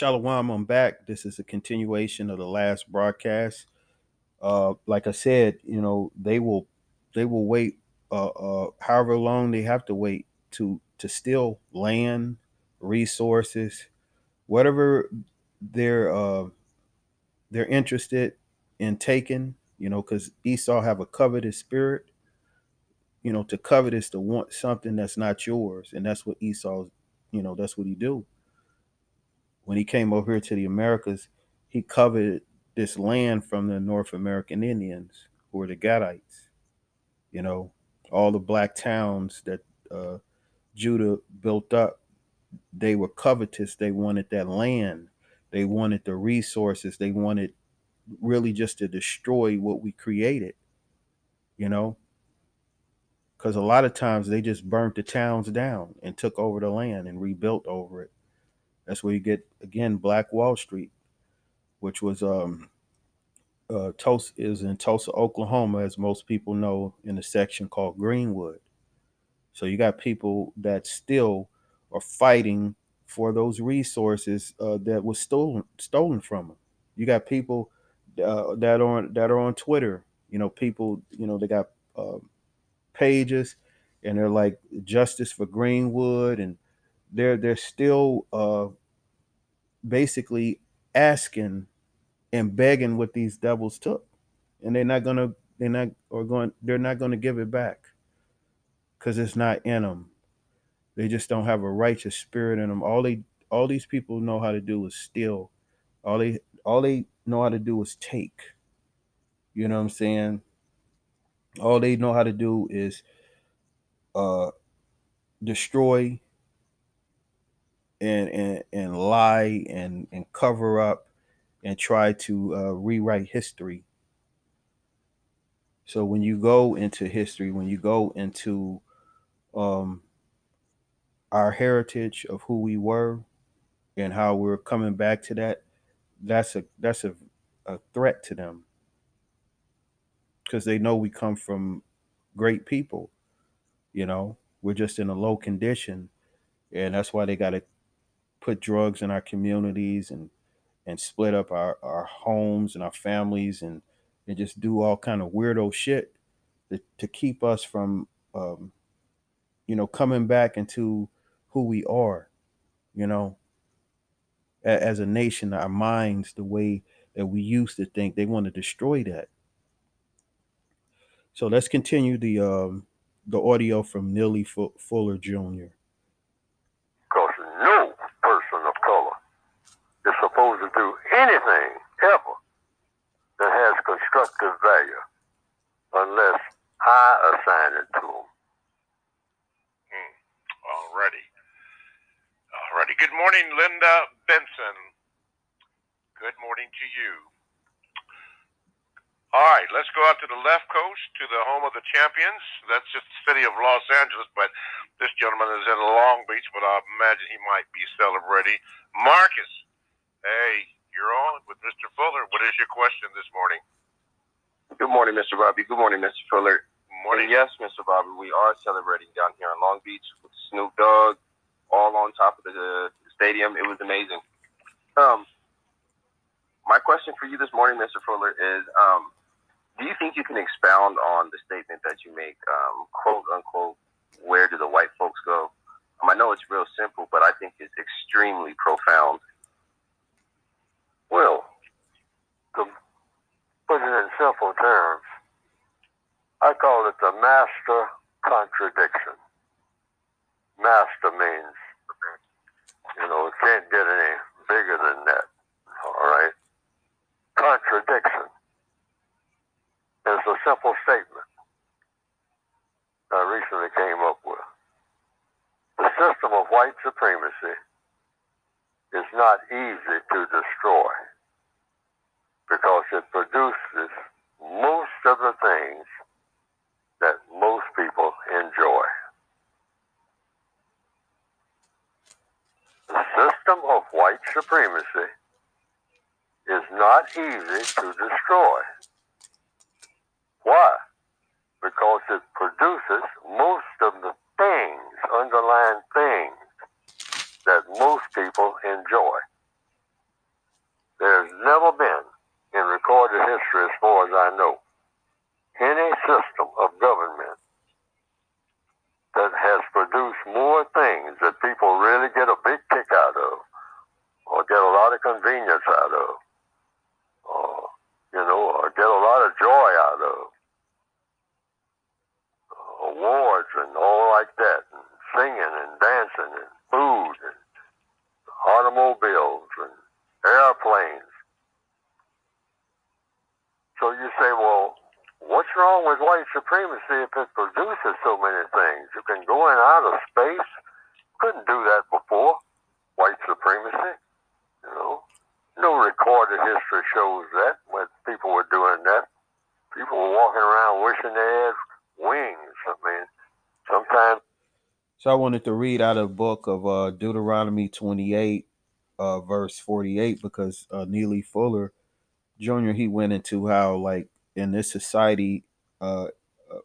Shalom, I'm back. This is a continuation of the last broadcast. Uh, like I said, you know, they will they will wait uh, uh, however long they have to wait to to steal land, resources, whatever they're uh, they're interested in taking. You know, because Esau have a covetous spirit. You know, to covet is to want something that's not yours, and that's what Esau, you know, that's what he do when he came over here to the Americas, he coveted this land from the North American Indians, who were the Gadites. You know, all the black towns that uh, Judah built up, they were covetous. They wanted that land. They wanted the resources. They wanted really just to destroy what we created, you know? Because a lot of times they just burnt the towns down and took over the land and rebuilt over it. That's where you get again Black Wall Street, which was um uh Tulsa is in Tulsa, Oklahoma, as most people know, in a section called Greenwood. So you got people that still are fighting for those resources uh, that was stolen stolen from them. You got people uh, that are on that are on Twitter. You know, people. You know, they got uh, pages, and they're like justice for Greenwood, and they're they're still uh, basically asking and begging what these devils took. And they're not gonna they're not or going they're not gonna give it back because it's not in them they just don't have a righteous spirit in them all they all these people know how to do is steal. All they all they know how to do is take. You know what i'm saying? All they know how to do is uh destroy and and, and lie and and cover up and try to uh, rewrite history. So when you go into history, when you go into um, our heritage of who we were and how we're coming back to that, that's a that's a, a threat to them because they know we come from great people. You know, we're just in a low condition, and that's why they got to put drugs in our communities and and split up our, our homes and our families and and just do all kind of weirdo shit to, to keep us from um, you know coming back into who we are you know A- as a nation our minds the way that we used to think they want to destroy that so let's continue the um, the audio from Fu- Fuller Jr. Because no person of color is supposed to do anything ever that has constructive value unless I assign it to them. Hmm. Alrighty. Alrighty. Good morning, Linda Benson. Good morning to you. All right, let's go out to the left coast to the home of the champions. That's just the city of Los Angeles, but this gentleman is in Long Beach, but I imagine he might be celebrating. Marcus, hey, you're on with Mr. Fuller. What is your question this morning? Good morning, Mr. Bobby. Good morning, Mr. Fuller. Good Morning. And yes, Mr. Bobby, we are celebrating down here in Long Beach with Snoop Dogg all on top of the, the stadium. It was amazing. Um, my question for you this morning, Mr. Fuller, is um, do you think you can expound on the statement that you make, um, quote unquote, where do the white folks go? Um, I know it's real simple, but I think it's extremely profound. Well, to put it in simple terms, I call it the master contradiction. Master means, you know, it can't get any bigger than that. All right? Contradiction is a simple statement I recently came up with. The system of white supremacy is not easy to destroy because it produces most of the things that most people enjoy. The system of white supremacy is not easy to destroy. Why? Because it produces most of the things, underlying things, that most people enjoy. There's never been in recorded history, as far as I know, any system of government that has produced more things that people really get a big kick out of, or get a lot of convenience out of, or you know, or get a lot of joy out of. Uh, awards and all like that, and singing and dancing and food and automobiles and airplanes. So you say, well, what's wrong with white supremacy if it produces so many things? You can go in out of space. Couldn't do that before. White supremacy, you know. No recorded history shows that when people were doing that. People were walking around wishing they had wings. I mean, sometimes. So I wanted to read out of the book of uh, Deuteronomy 28, uh, verse 48, because uh, Neely Fuller Jr. he went into how like in this society, uh, uh,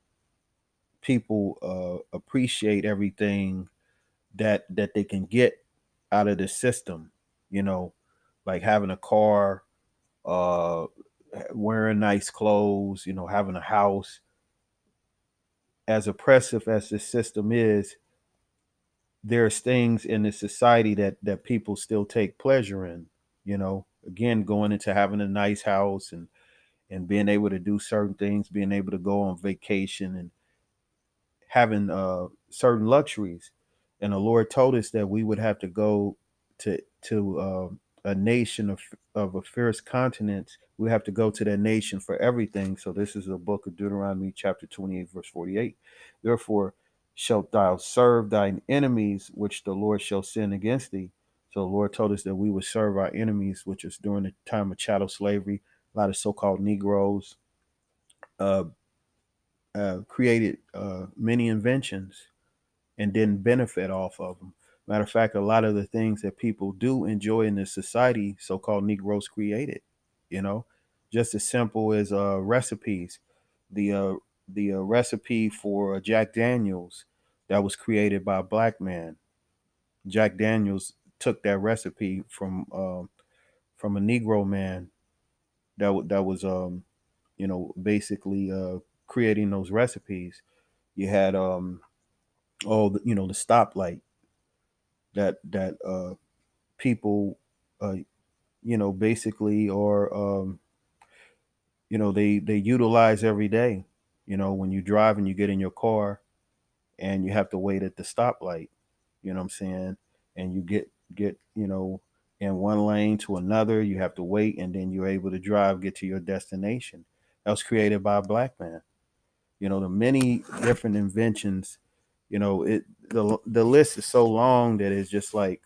people uh, appreciate everything that that they can get out of the system. You know, like having a car, uh, wearing nice clothes, you know, having a house. As oppressive as this system is, there's things in the society that that people still take pleasure in. You know, again, going into having a nice house and and being able to do certain things, being able to go on vacation and having uh, certain luxuries. And the Lord told us that we would have to go to to uh, a nation of of a fierce continent. We have to go to that nation for everything. So this is the book of Deuteronomy, chapter twenty eight, verse forty eight. Therefore, shalt thou serve thine enemies, which the Lord shall send against thee. So the Lord told us that we would serve our enemies, which was during the time of chattel slavery. A lot of so-called Negroes uh, uh, created uh, many inventions and didn't benefit off of them. Matter of fact, a lot of the things that people do enjoy in this society, so-called Negroes created. You know, just as simple as uh, recipes. The uh, the uh, recipe for Jack Daniels that was created by a black man. Jack Daniels took that recipe from um, from a Negro man that w- that was um, you know basically uh, creating those recipes. You had um, all the, you know the stoplight that that uh, people uh, you know basically or um, you know they they utilize every day. You know when you drive and you get in your car and you have to wait at the stoplight. You know what I'm saying? And you get get you know in one lane to another. You have to wait, and then you're able to drive, get to your destination. That was created by a black man. You know the many different inventions. You know it the the list is so long that it's just like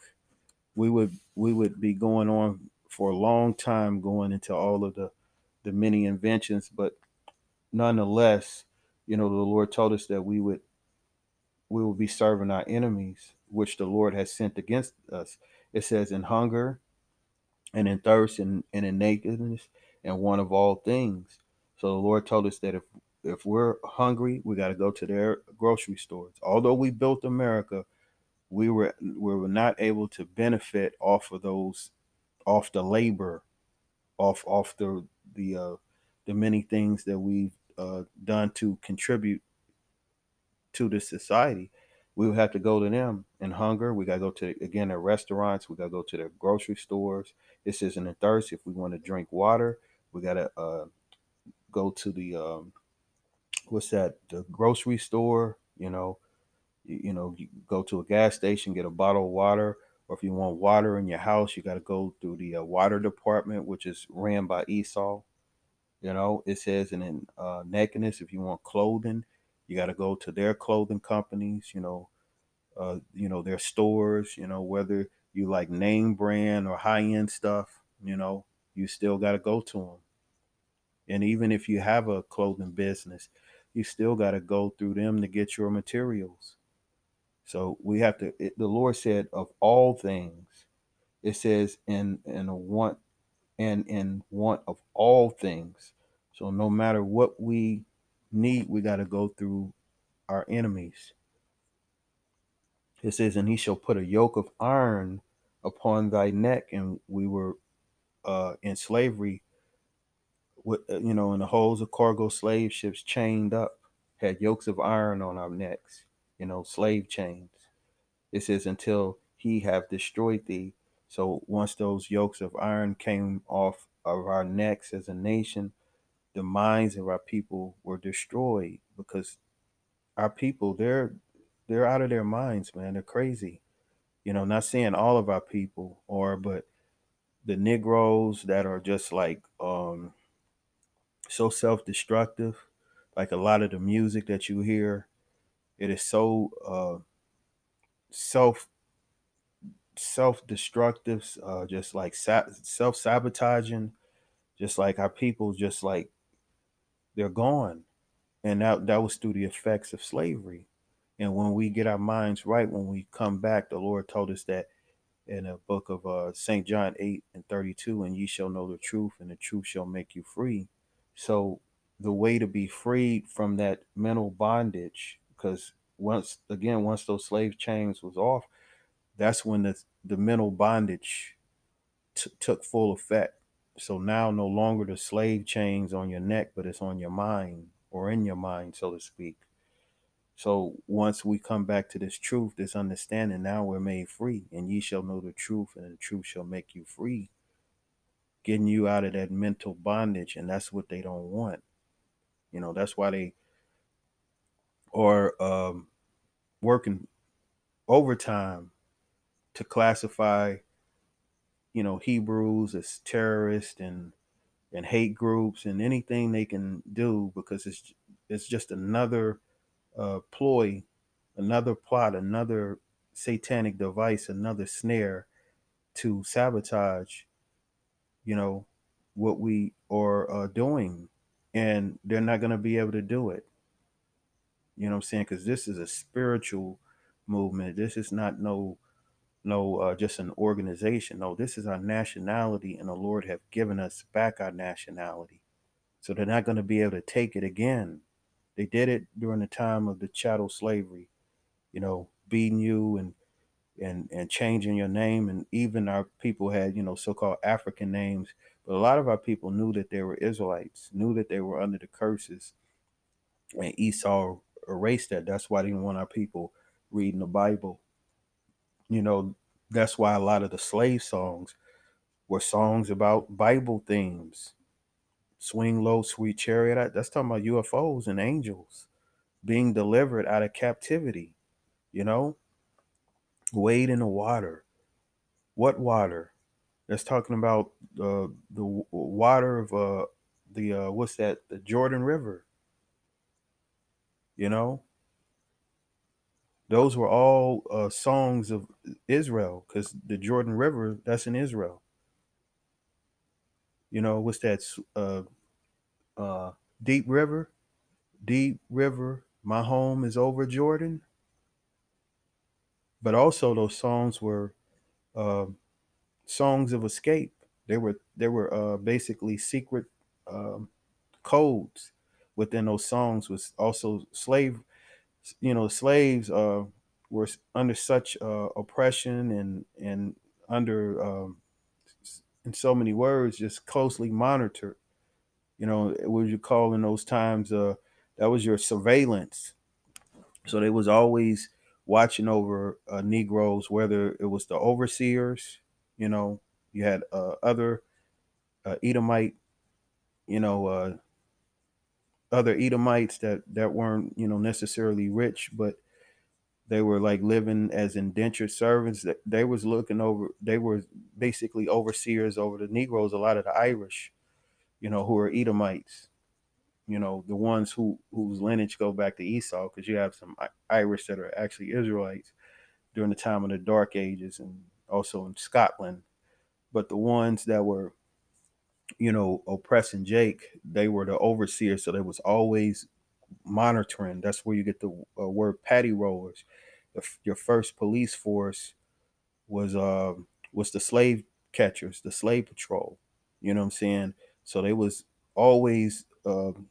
we would we would be going on for a long time going into all of the the many inventions, but nonetheless, you know the Lord told us that we would we will be serving our enemies, which the Lord has sent against us. It says, in hunger and in thirst and, and in nakedness and want of all things. So the Lord told us that if if we're hungry, we got to go to their grocery stores. Although we built America, we were we were not able to benefit off of those, off the labor, off off the the uh, the many things that we've uh, done to contribute to the society, we would have to go to them in hunger. We got to go to, again, their restaurants. We got to go to their grocery stores. This isn't a thirst. If we want to drink water, we got to uh, go to the, um, what's that, the grocery store, you know, you, you know, you go to a gas station, get a bottle of water. Or if you want water in your house, you got to go through the uh, water department, which is ran by Esau. You know, it says in, in uh, nakedness, if you want clothing, you got to go to their clothing companies, you know, uh, you know, their stores, you know, whether you like name brand or high end stuff, you know, you still got to go to them. And even if you have a clothing business, you still got to go through them to get your materials. So we have to, it, the Lord said, of all things, it says in, in a want and in want of all things. So no matter what we need, we got to go through our enemies. It says, and he shall put a yoke of iron upon thy neck. And we were uh, in slavery, with uh, you know, in the holds of cargo slave ships chained up, had yokes of iron on our necks, you know, slave chains. It says until he have destroyed thee. So once those yokes of iron came off of our necks as a nation, the minds of our people were destroyed because our people they're they're out of their minds, man. They're crazy. You know, not saying all of our people or but the Negroes that are just like um so self-destructive, like a lot of the music that you hear, it is so uh self self-destructive, uh just like sa- self-sabotaging, just like our people just like they're gone. And that that was through the effects of slavery. And when we get our minds right, when we come back, the Lord told us that in the book of uh, St. John 8 and 32, and ye shall know the truth, and the truth shall make you free. So, the way to be freed from that mental bondage, because once again, once those slave chains was off, that's when the, the mental bondage t- took full effect. So now no longer the slave chains on your neck, but it's on your mind or in your mind, so to speak. So once we come back to this truth, this understanding, now we're made free, and ye shall know the truth, and the truth shall make you free, getting you out of that mental bondage, and that's what they don't want. You know, that's why they are um, working overtime to classify, you know, Hebrews as terrorists and and hate groups and anything they can do because it's it's just another uh, ploy, another plot, another satanic device, another snare to sabotage, you know, what we are uh, doing. And they're not going to be able to do it. You know what I'm saying? Because this is a spiritual movement. This is not no, no, uh, just an organization. No, this is our nationality, and the Lord have given us back our nationality. So they're not going to be able to take it again. They did it during the time of the chattel slavery, you know, beating you and and and changing your name, and even our people had you know so-called African names, but a lot of our people knew that they were Israelites, knew that they were under the curses, and Esau erased that. That's why they didn't want our people reading the Bible. You know, that's why a lot of the slave songs were songs about Bible themes. Swing low, sweet chariot. That's talking about UFOs and angels being delivered out of captivity. You know, wade in the water. What water? That's talking about uh, the water of uh, the uh, what's that? The Jordan River. You know, those were all uh, songs of Israel because the Jordan River that's in Israel. You know, what's that? Uh, uh, Deep River, Deep River. My home is over Jordan. But also, those songs were uh, songs of escape. They were they were uh, basically secret um, codes within those songs. Was also slave, you know, slaves uh, were under such uh, oppression and and under um, in so many words, just closely monitored. You know, what you call in those times? Uh, that was your surveillance. So they was always watching over uh, Negroes, whether it was the overseers, you know, you had uh, other uh, Edomite, you know, uh, other Edomites that that weren't, you know, necessarily rich, but they were like living as indentured servants. That they was looking over. They were basically overseers over the Negroes. A lot of the Irish, you know, who are Edomites. You know, the ones who whose lineage go back to Esau, because you have some Irish that are actually Israelites during the time of the Dark Ages and also in Scotland. But the ones that were, you know, oppressing Jake, they were the overseers. So they was always monitoring. That's where you get the uh, word patty rollers. The, your first police force was um was the slave catchers, the slave patrol. You know what I'm saying? So they was always um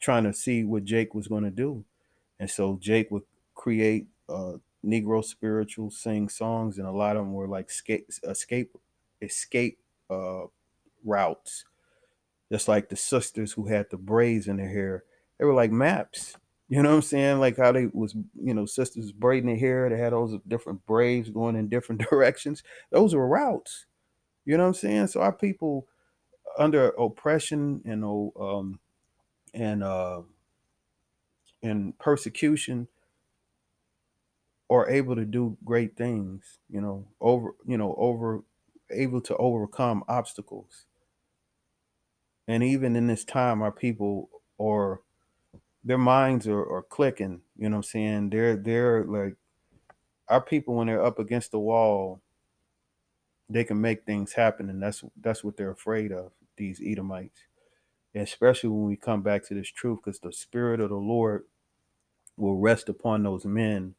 trying to see what Jake was going to do. And so Jake would create uh, Negro spirituals, sing songs, and a lot of them were like escape, escape, escape uh, routes. Just like the sisters who had the braids in their hair, they were like maps. You know what I'm saying? Like how they was, you know, sisters braiding their hair. They had those different braids going in different directions. Those were routes. You know what I'm saying? So our people under oppression and um and uh and persecution are able to do great things. You know, over you know over able to overcome obstacles. And even in this time, our people are their minds are, are clicking. You know what I'm saying? They're they're like our people when they're up against the wall, they can make things happen, and that's that's what they're afraid of. These Edomites, especially when we come back to this truth, because the spirit of the Lord will rest upon those men,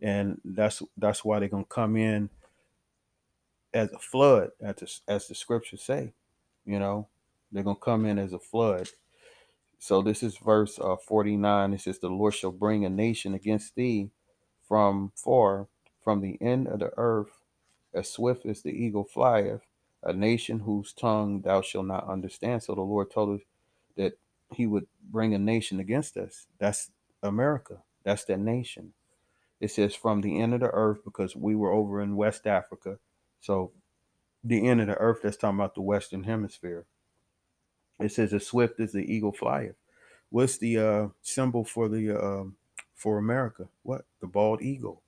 and that's that's why they're gonna come in as a flood, as the, as the scriptures say. You know, they're gonna come in as a flood. So this is verse uh, 49. It says, The Lord shall bring a nation against thee from far, from the end of the earth, as swift as the eagle flieth, a nation whose tongue thou shalt not understand. So the Lord told us that he would bring a nation against us. That's America. That's that nation. It says from the end of the earth, because we were over in West Africa. So the end of the earth, that's talking about the Western Hemisphere. It says as swift as the eagle flieth. What's the uh, symbol for the uh, for America? What? The bald eagle.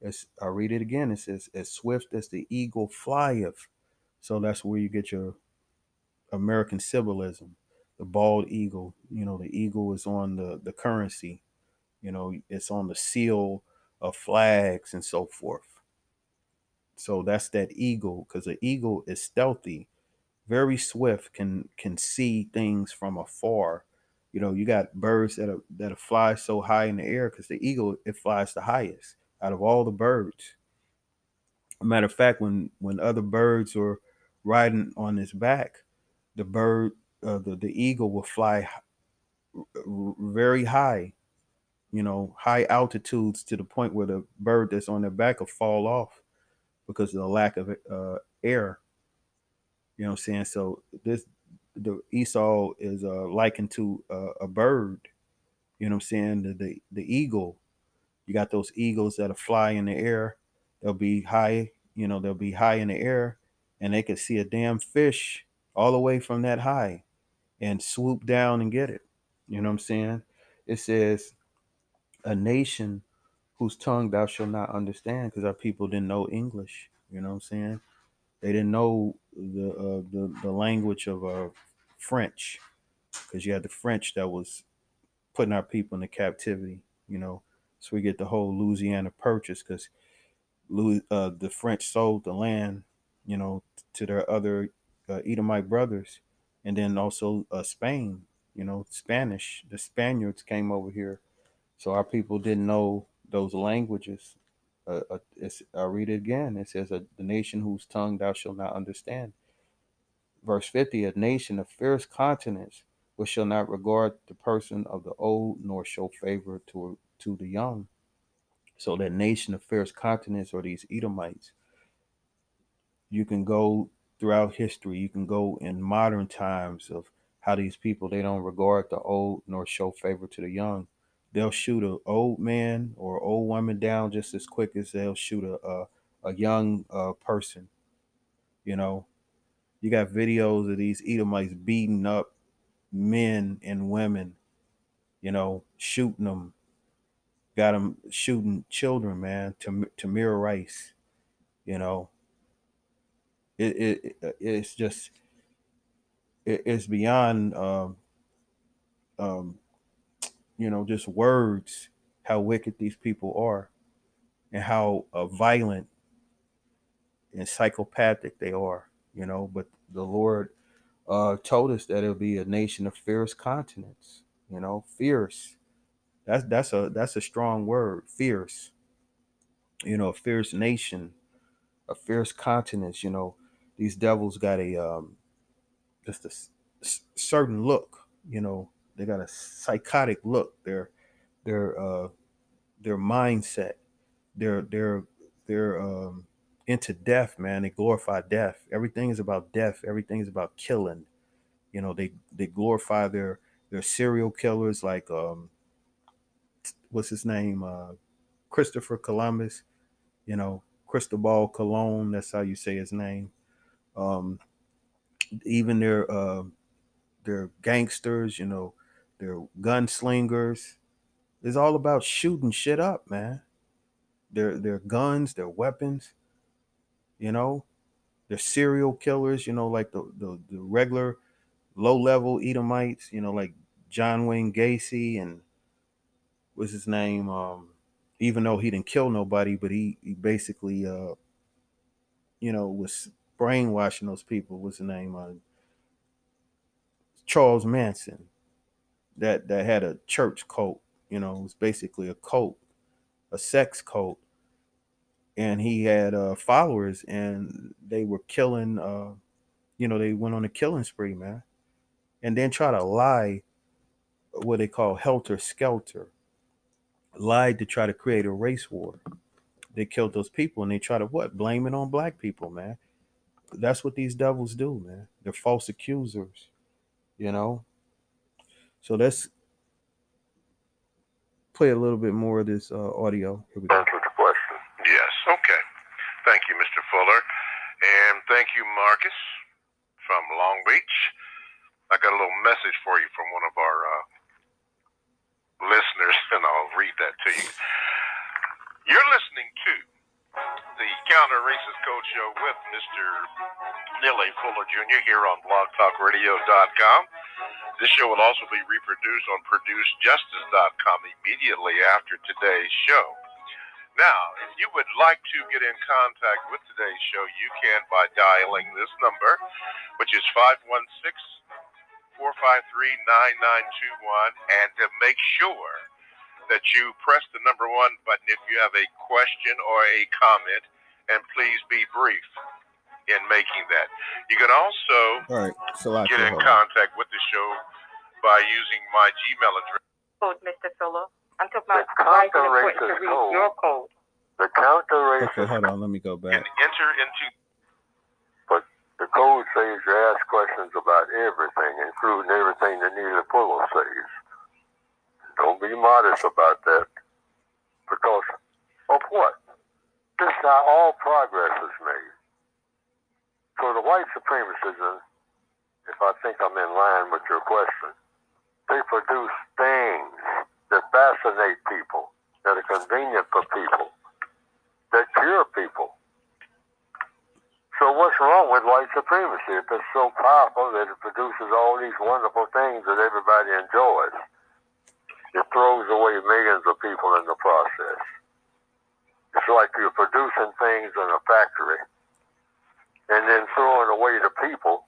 It's, I read it again. It says as swift as the eagle flieth. So that's where you get your American symbolism. The bald eagle. You know, the eagle is on the the currency. You know, it's on the seal of flags and so forth. So that's that eagle, because the eagle is stealthy very swift, can can see things from afar. You know, you got birds that are that fly so high in the air because the eagle it flies the highest out of all the birds. matter of fact, when when other birds are riding on its back, the bird uh, the the eagle will fly very high, you know, high altitudes to the point where the bird that's on their back will fall off because of the lack of uh, air you know what I'm saying? So this the Esau is uh, likened to uh, a bird. You know what I'm saying? The, the the eagle. You got those eagles that'll fly in the air. They'll be high. You know, they'll be high in the air, and they can see a damn fish all the way from that high, and swoop down and get it. You know what I'm saying? It says, "A nation whose tongue thou shalt not understand," because our people didn't know English. You know what I'm saying? They didn't know the uh, the the language of uh, French because you had the French that was putting our people into captivity. You know, so we get the whole Louisiana Purchase because uh, the French sold the land, you know, to their other uh, Edomite brothers, and then also uh, Spain. You know, Spanish. The Spaniards came over here, so our people didn't know those languages uh, uh, I'll read it again. It says, "The nation whose tongue thou shalt not understand." Verse fifty: A nation of fierce countenance, which shall not regard the person of the old, nor show favor to to the young. So that nation of fierce countenance, or these Edomites, you can go throughout history. You can go in modern times of how these people they don't regard the old nor show favor to the young they'll shoot an old man or old woman down just as quick as they'll shoot a a, a young uh, person. You know, you got videos of these Edomites beating up men and women. You know, shooting them. Got them shooting children, man. To Tamir Rice. You know, it, it it's just it, it's beyond um, um, you know, just words, how wicked these people are and how uh, violent and psychopathic they are, you know. But the Lord uh, told us that it'll be a nation of fierce continents, you know, fierce. That's that's a that's a strong word, fierce. You know, a fierce nation, a fierce continent. You know, these devils got a um, just a certain look, you know, they got a psychotic look. Their their uh, their mindset, their their their um, into death, man. They glorify death. Everything is about death. Everything is about killing. You know, they they glorify their their serial killers like um what's his name? Uh Christopher Columbus, you know, Cristobal Colon, that's how you say his name. Um even their uh their gangsters, you know, their gunslingers. It's all about shooting shit up, man. Their their guns, their weapons, you know, their serial killers, you know, like the the, the regular low level Edomites, you know, like John Wayne Gacy and what's his name? Um, even though he didn't kill nobody, but he, he basically uh you know was brainwashing those people. What's the name? Uh, Charles Manson that that had a church cult, you know, it was basically a cult, a sex cult. And he had uh followers and they were killing uh you know, they went on a killing spree, man. And then try to lie what they call helter skelter. Lied to try to create a race war. They killed those people and they try to what? Blame it on black people, man. That's what these devils do, man. They're false accusers, you know. So let's play a little bit more of this uh, audio. Here we go. Answer the question. Yes. Okay. Thank you, Mr. Fuller. And thank you, Marcus from Long Beach. I got a little message for you from one of our uh, listeners, and I'll read that to you. You're listening to the Counter Racist Code Show with Mr. A. Fuller Jr. here on blogtalkradio.com. This show will also be reproduced on producejustice.com immediately after today's show. Now, if you would like to get in contact with today's show, you can by dialing this number, which is 516 453 9921, and to make sure that you press the number one button if you have a question or a comment, and please be brief in making that. You can also All right, get in contact with the show by using my Gmail address. code, Mr. Fuller. I'm talking about The counter important to read code. your code. The counter Okay, hold on. Let me go back. And back. enter into but the code says you ask questions about everything, including everything that Neely Fuller says. Don't be modest about that, because of what? This is how all progress is made. So the white supremacists, if I think I'm in line with your question, they produce things that fascinate people, that are convenient for people, that cure people. So what's wrong with white supremacy if it's so powerful that it produces all these wonderful things that everybody enjoys? It throws away millions of people in the process. It's like you're producing things in a factory and then throwing away the people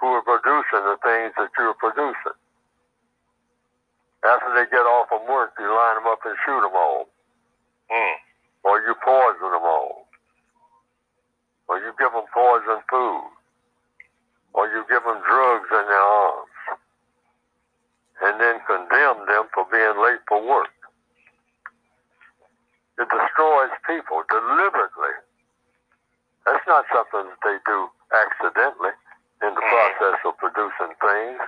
who are producing the things that you're producing. After they get off from work, you line them up and shoot them all, mm, or you poison them all, or you give them poison food, or you give them drugs in their arms, and then condemn them for being late for work. It destroys people deliberately. That's not something that they do accidentally in the process of producing things.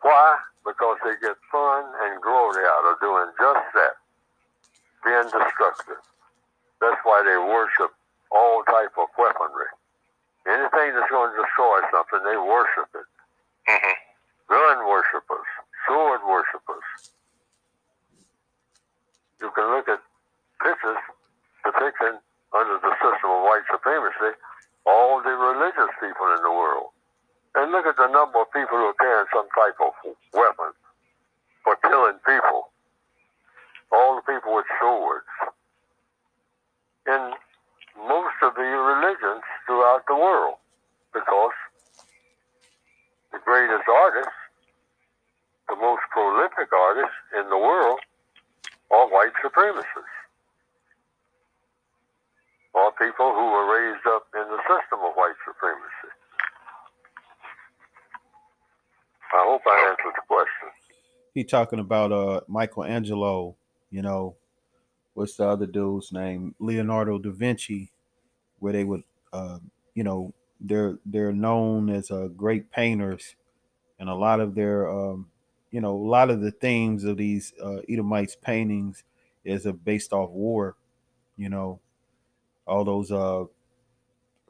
Why? Because they get fun and glory out of doing just that, That's why they worship all type of weaponry. Anything that's going to destroy something, they worship it. hmm Gun worshippers, sword worshippers. You can look at pictures depicting under the system of white supremacy all the religious people in the world. And look at the number of people who are carrying some type of weapon for killing people. All the people with swords. In most of the religions throughout the world. Because the greatest artists, the most prolific artists in the world, are white supremacists. Are people who were raised up in the system of white supremacy. I hope I answered the question. He talking about uh Michelangelo, you know, what's the other dude's name? Leonardo da Vinci. where they would, uh, you know, they're they're known as uh, great painters, and a lot of their, um, you know, a lot of the themes of these uh, Edomites paintings is uh, based off war. You know, all those uh,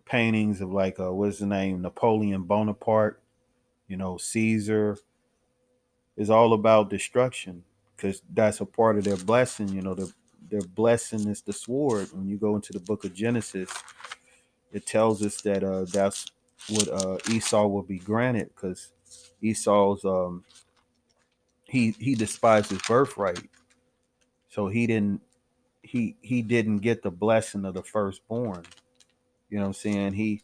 paintings of like uh, what's the name, Napoleon Bonaparte, you know, Caesar, is all about destruction because that's a part of their blessing. You know, their their blessing is the sword. When you go into the book of Genesis, it tells us that uh, that's what uh, Esau will be granted because Esau's um, he he despised his birthright, so he didn't he he didn't get the blessing of the firstborn. You know what I'm saying? He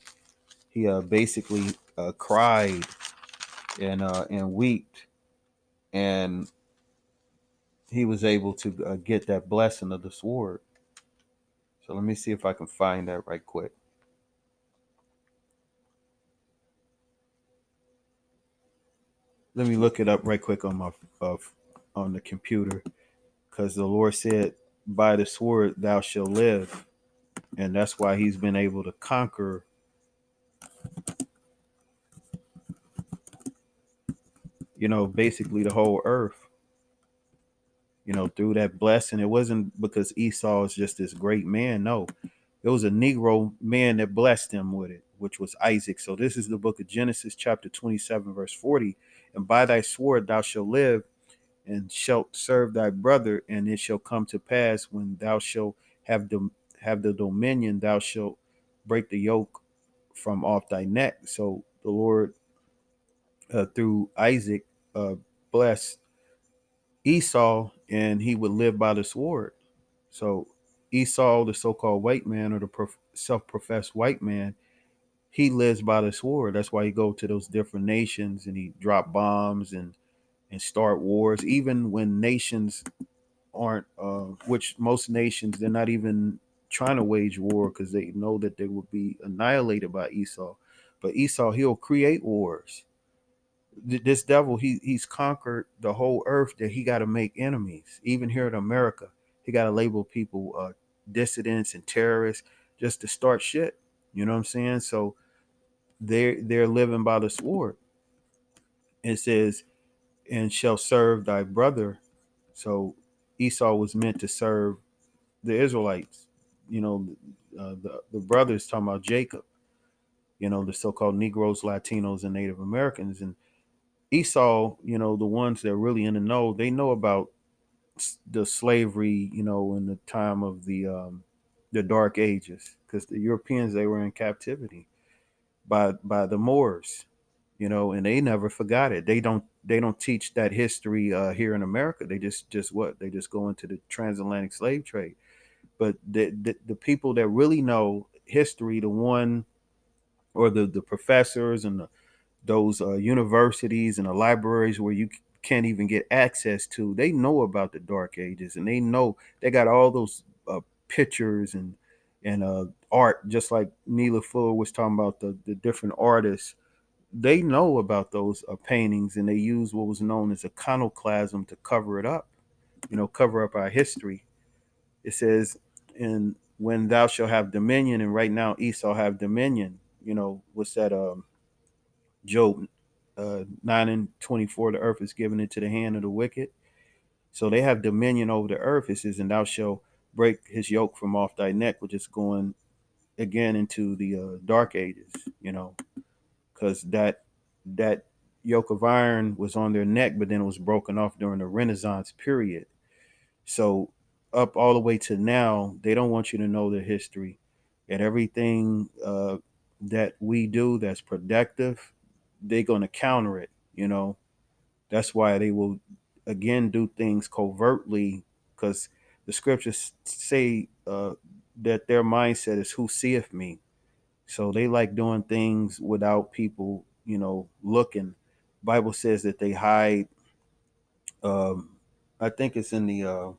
he uh, basically uh, cried and uh, and wept, and he was able to uh, get that blessing of the sword. So let me see if I can find that right quick. Let me look it up right quick on my uh, on the computer, because the Lord said, "By the sword thou shalt live," and that's why He's been able to conquer. You know, basically the whole earth you know, through that blessing. It wasn't because Esau is just this great man. No, it was a Negro man that blessed him with it, which was Isaac. So this is the book of Genesis, chapter 27, verse 40. And by thy sword thou shalt live, and shalt serve thy brother, and it shall come to pass when thou shalt have the have the dominion, thou shalt break the yoke from off thy neck. So the Lord, uh, through Isaac, uh, blessed Esau and he would live by the sword. So Esau, the so-called white man or the prof- self-professed white man, he lives by the sword. That's why he go to those different nations and he drop bombs and and start wars, even when nations aren't, uh, which most nations they're not even trying to wage war because they know that they will be annihilated by Esau. But Esau, he'll create wars this devil he he's conquered the whole earth that he got to make enemies. Even here in america he got to label people uh dissidents and terrorists just to start shit. You know what i'm saying? So they're they're living by the sword. It says and shall serve thy brother. So esau was meant to serve the israelites. You know uh, the, the brothers talking about jacob. You know the so-called negroes latinos and native americans. And Esau, you know, the ones that really in the know, they know about the slavery, you know, in the time of the um, the Dark Ages, because the Europeans they were in captivity by by the Moors, you know, and they never forgot it. They don't they don't teach that history uh, here in America. They just just what they just go into the transatlantic slave trade. But the, the the people that really know history, the one or the the professors and the those uh, universities and the libraries where you can't even get access to they know about the dark ages and they know they got all those uh, pictures and and uh, art just like Neely Fuller was talking about the, the different artists. They know about those uh, paintings and they use what was known as iconoclasm to cover it up you know cover up our history. It says and when thou shalt have dominion and right now esau have dominion you know what's that um Job uh, 9 and 24, the earth is given into the hand of the wicked. So they have dominion over the earth. It says, and thou shalt break his yoke from off thy neck, which is going again into the uh, dark ages, you know, because that that yoke of iron was on their neck, but then it was broken off during the Renaissance period. So up all the way to now, they don't want you to know the history and everything uh, that we do that's productive they're going to counter it you know? That's why they will again do things covertly because the scriptures say uh, that their mindset is who seeth me. So they like doing things without people you know looking. Bible says that they hide um i think it's in the uh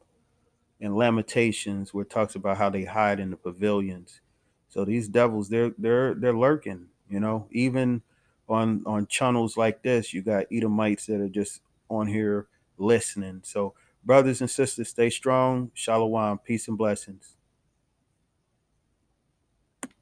in lamentations where it talks about how they hide in the pavilions. So these devils they're they're they're lurking you know? Even on on channels like this, you got Edomites that are just on here listening. So, brothers and sisters, stay strong. Shalom, peace and blessings.